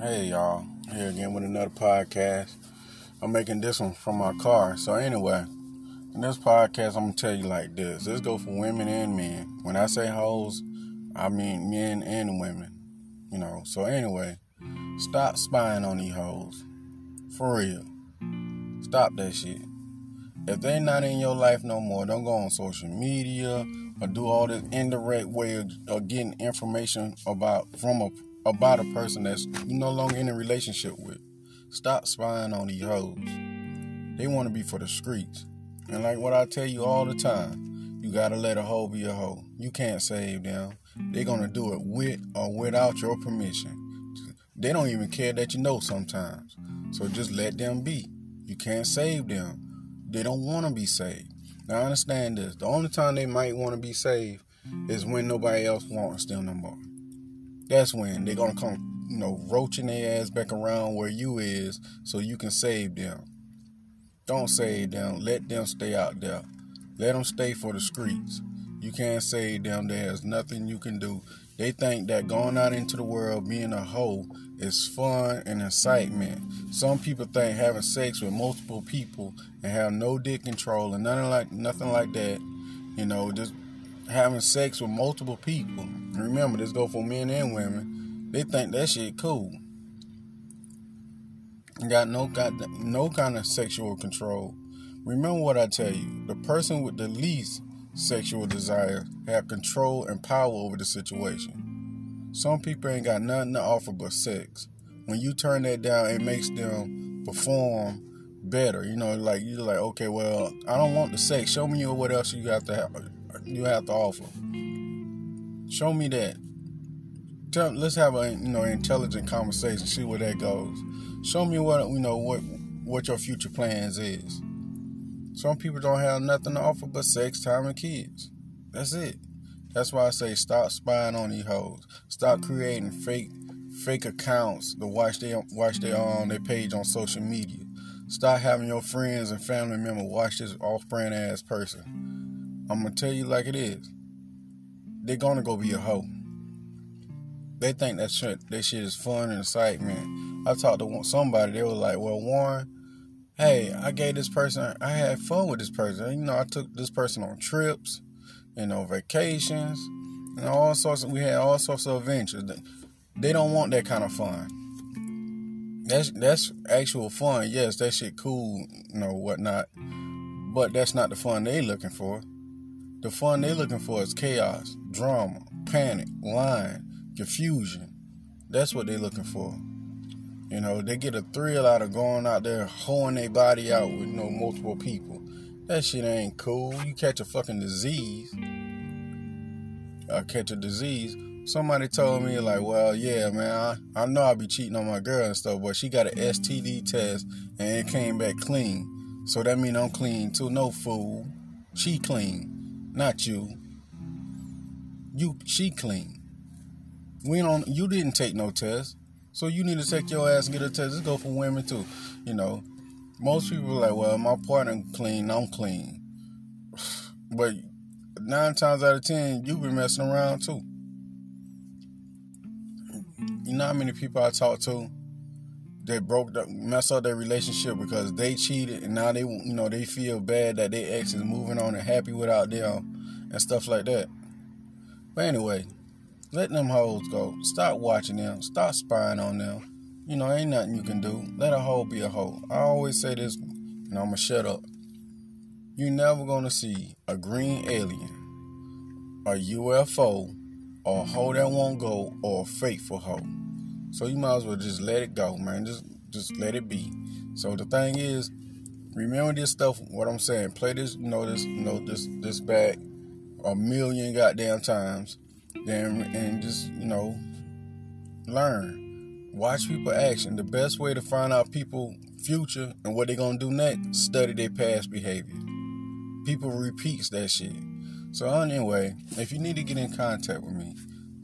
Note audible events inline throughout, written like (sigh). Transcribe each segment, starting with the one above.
Hey y'all, here again with another podcast. I'm making this one from my car. So anyway, in this podcast, I'm gonna tell you like this. This go for women and men. When I say hoes, I mean men and women. You know. So anyway, stop spying on these hoes. For real. Stop that shit. If they not in your life no more, don't go on social media or do all this indirect way of, of getting information about from a about a person that's you no longer in a relationship with. Stop spying on these hoes. They want to be for the streets. And like what I tell you all the time, you gotta let a hoe be a hoe. You can't save them. They're gonna do it with or without your permission. They don't even care that you know sometimes. So just let them be. You can't save them. They don't want to be saved. Now understand this. The only time they might want to be saved is when nobody else wants them no more that's when they're gonna come, you know, roaching their ass back around where you is so you can save them. Don't save them. Let them stay out there. Let them stay for the streets. You can't save them. There's nothing you can do. They think that going out into the world being a hoe is fun and excitement. Some people think having sex with multiple people and have no dick control and nothing like nothing like that, you know, just having sex with multiple people. Remember, this go for men and women. They think that shit cool. Got no got no kind of sexual control. Remember what I tell you. The person with the least sexual desire have control and power over the situation. Some people ain't got nothing to offer but sex. When you turn that down, it makes them perform better. You know, like you're like, okay, well, I don't want the sex. Show me what else you got to have you have to offer. Show me that. Tell, let's have a you know intelligent conversation. See where that goes. Show me what you know what what your future plans is. Some people don't have nothing to offer but sex, time, and kids. That's it. That's why I say stop spying on these hoes. Stop creating fake fake accounts to watch their watch their on um, their page on social media. Stop having your friends and family members watch this off-brand ass person. I'm gonna tell you like it is. They're gonna go be a hoe. They think that shit, that shit is fun and excitement. I talked to somebody. They were like, "Well, Warren, hey, I gave this person. I had fun with this person. You know, I took this person on trips, you know, vacations, and all sorts. Of, we had all sorts of adventures. They don't want that kind of fun. That's that's actual fun. Yes, that shit cool, you know, whatnot. But that's not the fun they looking for. The fun they're looking for is chaos, drama, panic, lying, confusion. That's what they're looking for. You know, they get a thrill out of going out there hoeing their body out with you know multiple people. That shit ain't cool. You catch a fucking disease. I catch a disease. Somebody told me like, well, yeah, man, I, I know I be cheating on my girl and stuff, but she got an STD test and it came back clean. So that mean I'm clean too. No fool. She clean not you. You she clean. We don't you didn't take no test. So you need to take your ass and get a test. This go for women too. You know. Most people are like, well, my partner clean, I'm clean. (sighs) But nine times out of ten, you've been messing around too. You know how many people I talk to they broke the mess up their relationship because they cheated and now they you know they feel bad that their ex is moving on and happy without them and stuff like that. But anyway, let them hoes go. Stop watching them. Stop spying on them. You know, ain't nothing you can do. Let a hoe be a hoe. I always say this, and I'm gonna shut up. You're never gonna see a green alien, a UFO, or a hoe that won't go, or a faithful hoe. So you might as well just let it go, man. Just just let it be. So the thing is, remember this stuff. What I'm saying, play this, you know this, you know this, this back a million goddamn times, then and just you know learn, watch people action. The best way to find out people future and what they're gonna do next, study their past behavior. People repeats that shit. So anyway, if you need to get in contact with me,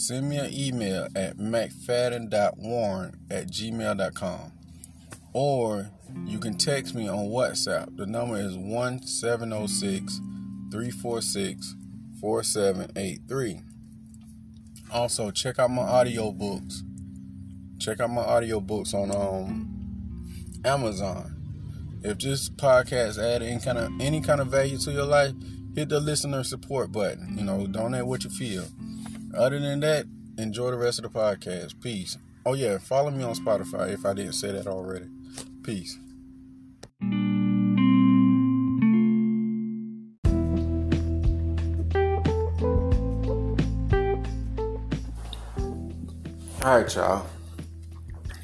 send me an email at mcfadden.warren at gmail.com. Or you can text me on WhatsApp. The number is 1706 346 4783. Also, check out my audiobooks. check out my audiobooks on um, Amazon. If this podcast add any kind of any kind of value to your life, hit the listener support button. You know, donate what you feel. Other than that, enjoy the rest of the podcast. Peace. Oh yeah, follow me on Spotify if I didn't say that already. Peace. All right, y'all.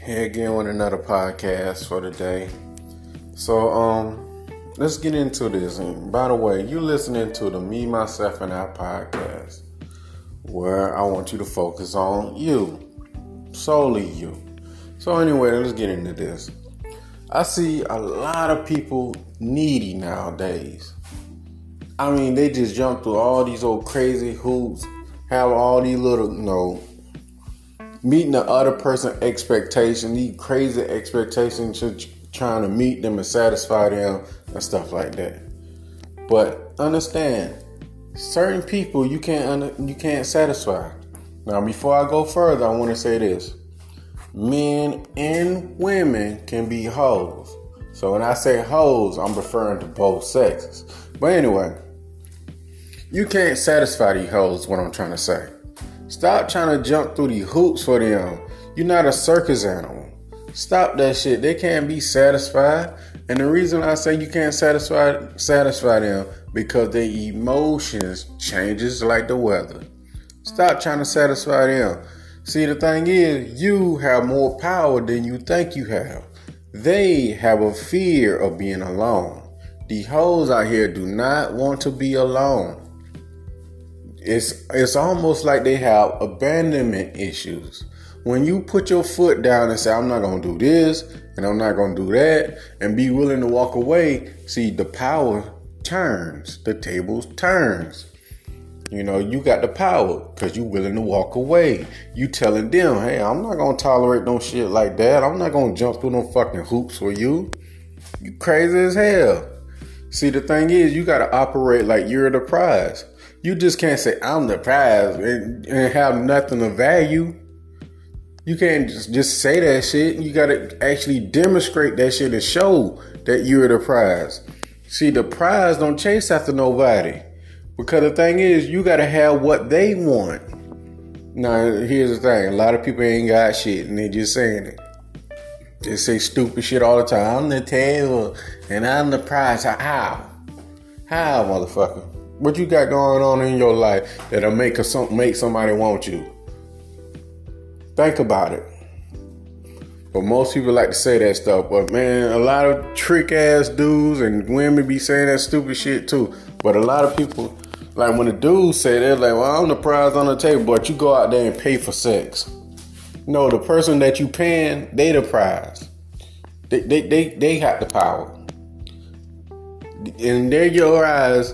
Here again with another podcast for the day. So, um, let's get into this. And by the way, you listening to the Me, Myself, and I podcast, where I want you to focus on you, solely you. So, anyway, let's get into this. I see a lot of people needy nowadays. I mean, they just jump through all these old crazy hoops, have all these little, you know, meeting the other person expectation, these crazy expectations, trying to meet them and satisfy them and stuff like that. But understand, certain people you can't you can't satisfy. Now, before I go further, I want to say this: men and women can be hoes. So when I say hoes, I'm referring to both sexes. But anyway, you can't satisfy these hoes. What I'm trying to say. Stop trying to jump through the hoops for them. You're not a circus animal. Stop that shit. They can't be satisfied. And the reason I say you can't satisfy satisfy them because their emotions changes like the weather. Stop trying to satisfy them. See, the thing is, you have more power than you think you have. They have a fear of being alone. The hoes out here do not want to be alone it's it's almost like they have abandonment issues. When you put your foot down and say, I'm not gonna do this and I'm not gonna do that, and be willing to walk away, see the power turns, the tables turns. You know, you got the power because you willing to walk away. You telling them, hey, I'm not gonna tolerate no shit like that. I'm not gonna jump through no fucking hoops for you. You crazy as hell. See, the thing is, you gotta operate like you're the prize. You just can't say I'm the prize and, and have nothing of value. You can't just, just say that shit. You gotta actually demonstrate that shit and show that you're the prize. See, the prize don't chase after nobody. Because the thing is, you gotta have what they want. Now, here's the thing: a lot of people ain't got shit, and they just saying it. They say stupid shit all the time. I'm the table, and I'm the prize. How? How, motherfucker? What you got going on in your life that'll make a, make somebody want you? Think about it. But most people like to say that stuff. But man, a lot of trick ass dudes and women be saying that stupid shit too. But a lot of people, like when the dudes say they're like, well, I'm the prize on the table, but you go out there and pay for sex. No, the person that you paying, they the prize. They they they, they got the power. In their your eyes,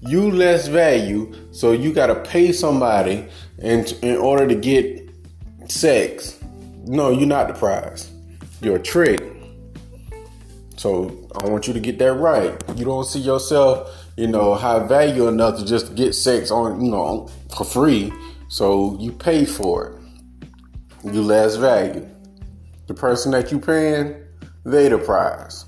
you less value, so you gotta pay somebody in in order to get sex. No, you're not the prize. You're a trick. So I want you to get that right. You don't see yourself, you know, high value enough to just get sex on, you know, for free. So you pay for it. You less value. The person that you paying, they the prize.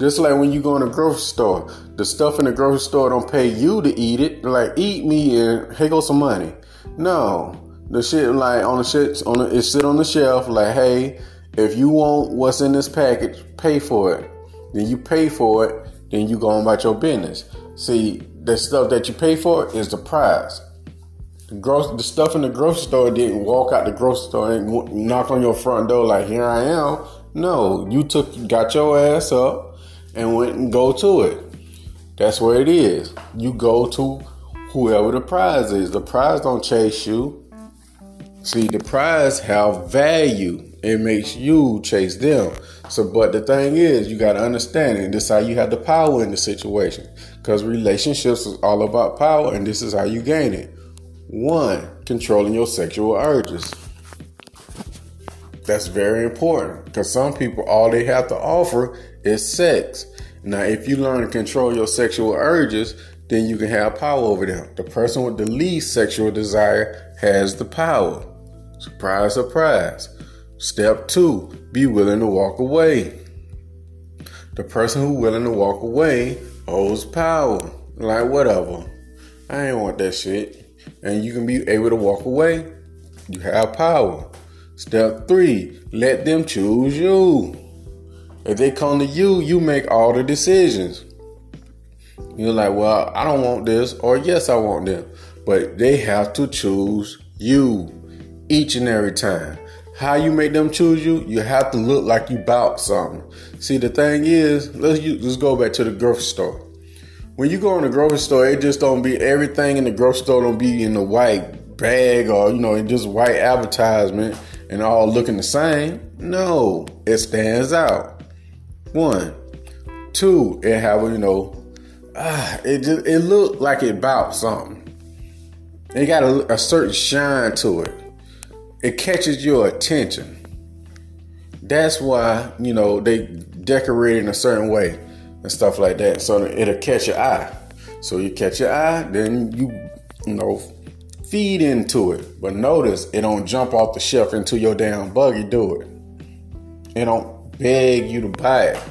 Just like when you go in a grocery store, the stuff in the grocery store don't pay you to eat it. Like, eat me and here goes some money. No, the shit like on the shit on the, it sit on the shelf. Like, hey, if you want what's in this package, pay for it. Then you pay for it. Then you go on about your business. See, the stuff that you pay for is the prize. The, gross, the stuff in the grocery store didn't walk out the grocery store and knock on your front door like, here I am. No, you took, got your ass up, and went and go to it. That's where it is. You go to whoever the prize is. The prize don't chase you. See, the prize have value. It makes you chase them. So, but the thing is, you got to understand it. This is how you have the power in the situation. Because relationships is all about power, and this is how you gain it. One, controlling your sexual urges. That's very important because some people, all they have to offer is sex. Now, if you learn to control your sexual urges, then you can have power over them. The person with the least sexual desire has the power. Surprise, surprise. Step two, be willing to walk away. The person who willing to walk away holds power. Like whatever. I ain't want that shit. And you can be able to walk away. You have power. Step three, let them choose you. If they come to you, you make all the decisions. You're like, well, I don't want this, or yes, I want them. But they have to choose you each and every time. How you make them choose you? You have to look like you bought something. See, the thing is, let's use, let's go back to the grocery store. When you go in the grocery store, it just don't be everything in the grocery store don't be in the white bag or you know in just white advertisement and all looking the same. No, it stands out. One, two, it have you know, ah, it just it looked like it bought something. It got a, a certain shine to it. It catches your attention. That's why you know they decorate in a certain way and stuff like that, so it'll catch your eye. So you catch your eye, then you you know feed into it. But notice it don't jump off the shelf into your damn buggy. Do it. It don't beg you to buy it.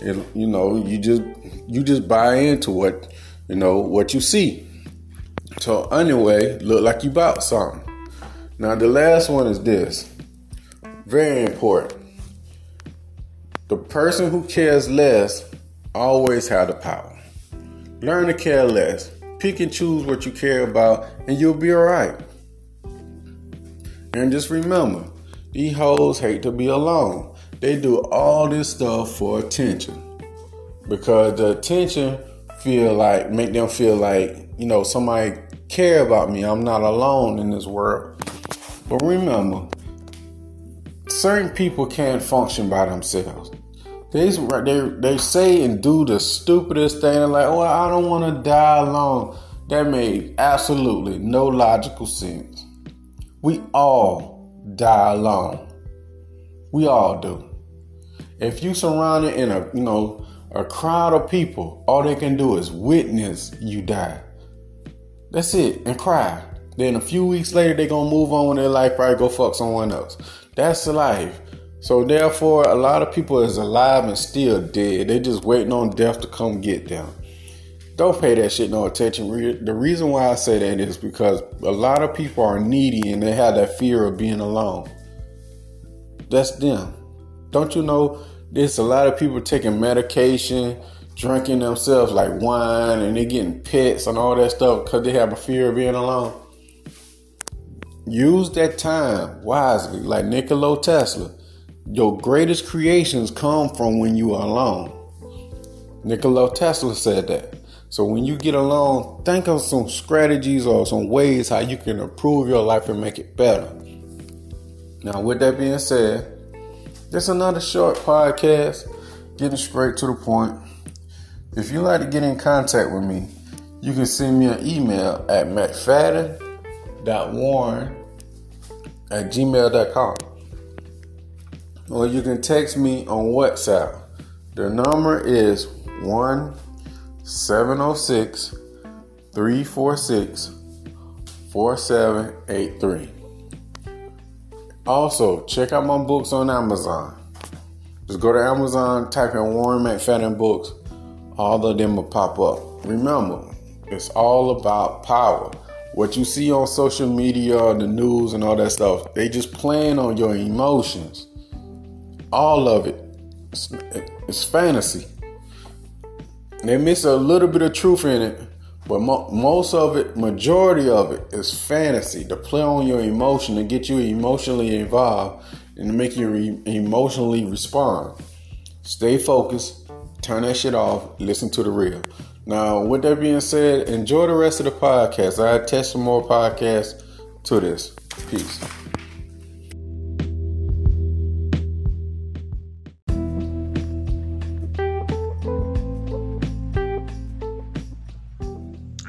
it. You know, you just you just buy into what you know what you see. So anyway, look like you bought something. Now the last one is this. Very important. The person who cares less always have the power. Learn to care less. Pick and choose what you care about, and you'll be alright. And just remember, these hoes hate to be alone. They do all this stuff for attention. Because the attention feel like make them feel like, you know, somebody care about me. I'm not alone in this world. But remember, certain people can't function by themselves. They, they, they say and do the stupidest thing. like, oh, I don't want to die alone. That made absolutely no logical sense. We all die alone. We all do. If you surrounded in a, you know, a crowd of people, all they can do is witness you die. That's it, and cry. Then a few weeks later, they gonna move on with their life, probably go fuck someone else. That's the life. So therefore, a lot of people is alive and still dead. They just waiting on death to come get them. Don't pay that shit no attention. The reason why I say that is because a lot of people are needy and they have that fear of being alone. That's them. Don't you know there's a lot of people taking medication, drinking themselves like wine, and they getting pets and all that stuff because they have a fear of being alone? Use that time wisely, like Nikola Tesla. Your greatest creations come from when you are alone. Nikola Tesla said that. So when you get alone, think of some strategies or some ways how you can improve your life and make it better. Now, with that being said, this another short podcast, getting straight to the point. If you'd like to get in contact with me, you can send me an email at mcfadden.warren at gmail.com or you can text me on WhatsApp. The number is 1 706 346 4783. Also, check out my books on Amazon. Just go to Amazon, type in Warren McFadden books. All of them will pop up. Remember, it's all about power. What you see on social media, the news, and all that stuff, they just playing on your emotions all of it. It's, it's fantasy. They miss a little bit of truth in it, but mo- most of it, majority of it, is fantasy to play on your emotion, to get you emotionally involved, and to make you re- emotionally respond. Stay focused, turn that shit off, listen to the real. Now, with that being said, enjoy the rest of the podcast. I attach some more podcasts to this. Peace.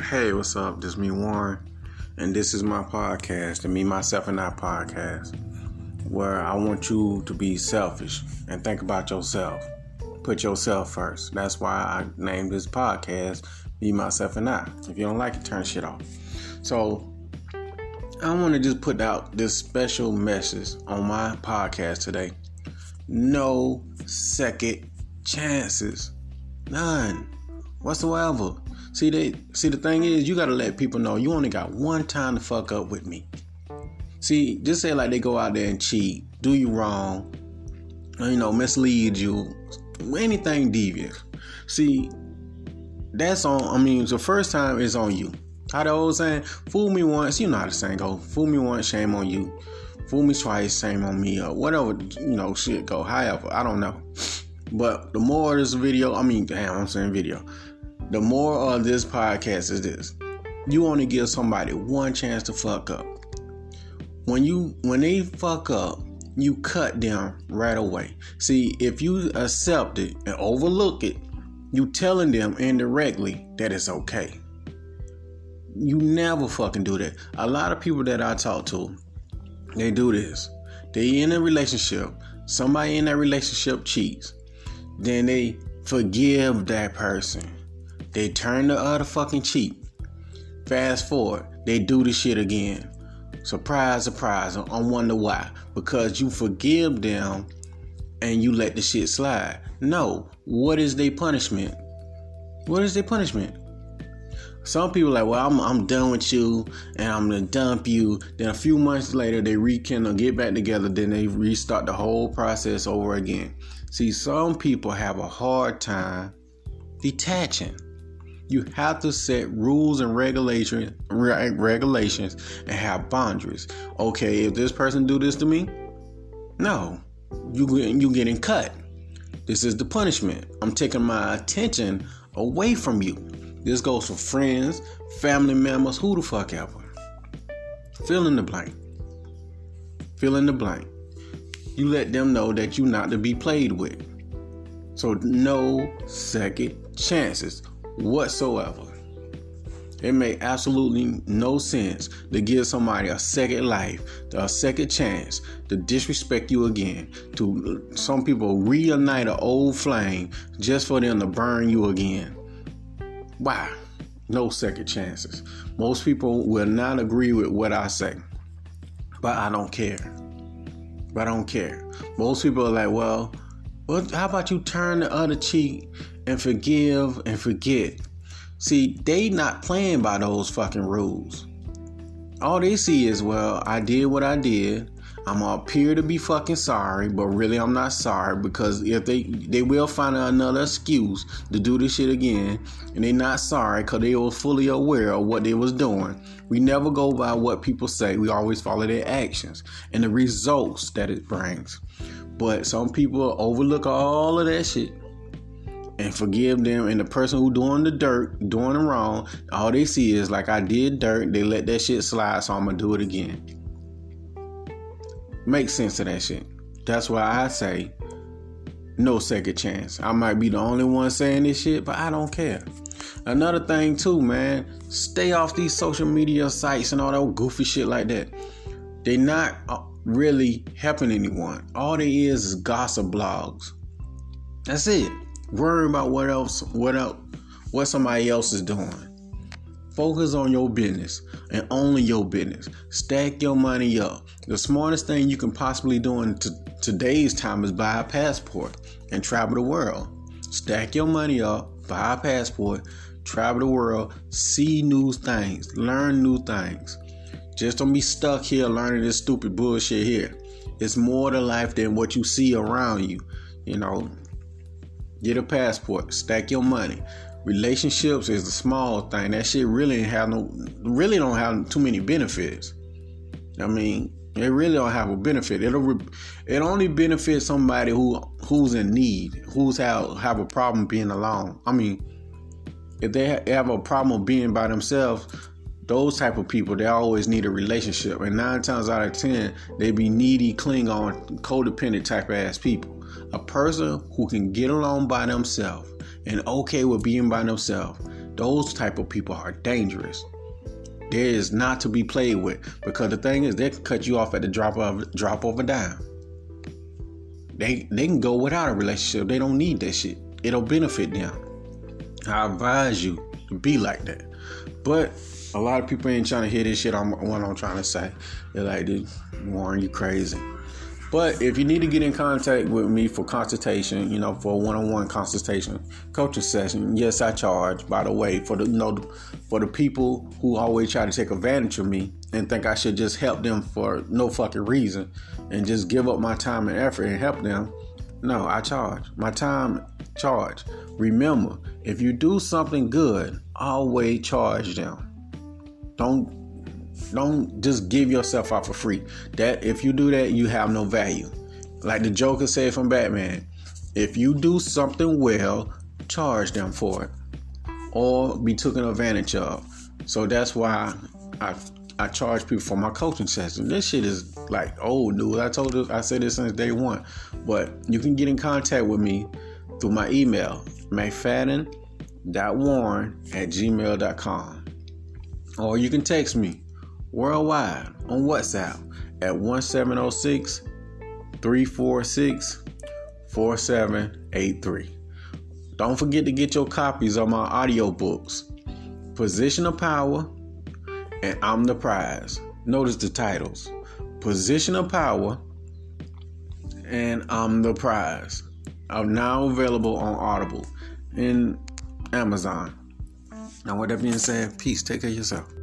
Hey, what's up? This is me, Warren, and this is my podcast, the Me, Myself, and I podcast, where I want you to be selfish and think about yourself. Put yourself first. That's why I named this podcast Me Myself, and I. If you don't like it, turn shit off. So, I want to just put out this special message on my podcast today. No second chances. None whatsoever. See they see the thing is you gotta let people know you only got one time to fuck up with me. See, just say like they go out there and cheat, do you wrong, you know, mislead you, anything devious. See, that's on I mean the first time is on you. How the old saying, fool me once, you know how the saying go, fool me once, shame on you. Fool me twice, shame on me, or whatever, you know, shit go. However, I don't know. But the more of this video, I mean, damn, I'm saying video. The more of this podcast is this. You only give somebody one chance to fuck up. When you when they fuck up, you cut them right away. See, if you accept it and overlook it, you telling them indirectly that it's okay. You never fucking do that. A lot of people that I talk to, they do this. They in a relationship. Somebody in that relationship cheats. Then they forgive that person. They turn the other fucking cheek. Fast forward, they do the shit again. Surprise, surprise. I wonder why. Because you forgive them and you let the shit slide. No. What is their punishment? What is their punishment? Some people like, well, I'm, I'm done with you and I'm gonna dump you. Then a few months later, they rekindle, get back together, then they restart the whole process over again. See, some people have a hard time detaching. You have to set rules and regulations, regulations, and have boundaries. Okay, if this person do this to me, no, you you getting cut. This is the punishment. I'm taking my attention away from you. This goes for friends, family members, who the fuck ever. Fill in the blank. Fill in the blank. You let them know that you're not to be played with. So no second chances whatsoever. It made absolutely no sense to give somebody a second life, a second chance to disrespect you again. To some people reunite an old flame just for them to burn you again. Why? No second chances. Most people will not agree with what I say, but I don't care. But I don't care. Most people are like, well, well how about you turn the other cheek and forgive and forget? See, they not playing by those fucking rules. All they see is, well, I did what I did. I'm up here to be fucking sorry, but really I'm not sorry because if they they will find another excuse to do this shit again, and they not sorry because they were fully aware of what they was doing. We never go by what people say. We always follow their actions and the results that it brings. But some people overlook all of that shit and forgive them. And the person who doing the dirt, doing the wrong, all they see is like I did dirt. They let that shit slide, so I'm gonna do it again. Make sense of that shit. That's why I say no second chance. I might be the only one saying this shit, but I don't care. Another thing too, man, stay off these social media sites and all that goofy shit like that. They're not uh, really helping anyone. All they is is gossip blogs. That's it. Worry about what else, what else, what somebody else is doing. Focus on your business and only your business. Stack your money up. The smartest thing you can possibly do in t- today's time is buy a passport and travel the world. Stack your money up, buy a passport, travel the world, see new things, learn new things. Just don't be stuck here learning this stupid bullshit here. It's more to life than what you see around you. You know, get a passport, stack your money, relationships is a small thing. That shit really have no, really don't have too many benefits. I mean, it really don't have a benefit. It'll, it only benefits somebody who who's in need, who's have have a problem being alone. I mean, if they have a problem being by themselves, those type of people they always need a relationship, and nine times out of ten they be needy, cling on, codependent type of ass people. A person who can get along by themselves and okay with being by themselves, those type of people are dangerous. There is not to be played with because the thing is they can cut you off at the drop of drop of a dime. They they can go without a relationship. They don't need that shit. It'll benefit them. I advise you to be like that. But A lot of people ain't trying to hear this shit. I'm what I'm trying to say. They're like, dude, Warren, you crazy. But if you need to get in contact with me for consultation, you know, for a one-on-one consultation, coaching session, yes, I charge. By the way, for the you know, for the people who always try to take advantage of me and think I should just help them for no fucking reason and just give up my time and effort and help them. No, I charge. My time charge. Remember, if you do something good, always charge them. Don't don't just give yourself out for free. That if you do that, you have no value. Like the Joker said from Batman, if you do something well, charge them for it or be taken advantage of. So that's why I I charge people for my coaching session. This shit is like old news. I told you I said this since day one. But you can get in contact with me through my email, mcfadden.warren at gmail.com. Or you can text me worldwide on WhatsApp at 1706 346 4783. Don't forget to get your copies of my audiobooks, Position of Power and I'm the Prize. Notice the titles Position of Power and I'm the Prize are now available on Audible and Amazon. Now, with that being said, peace. Take care of yourself.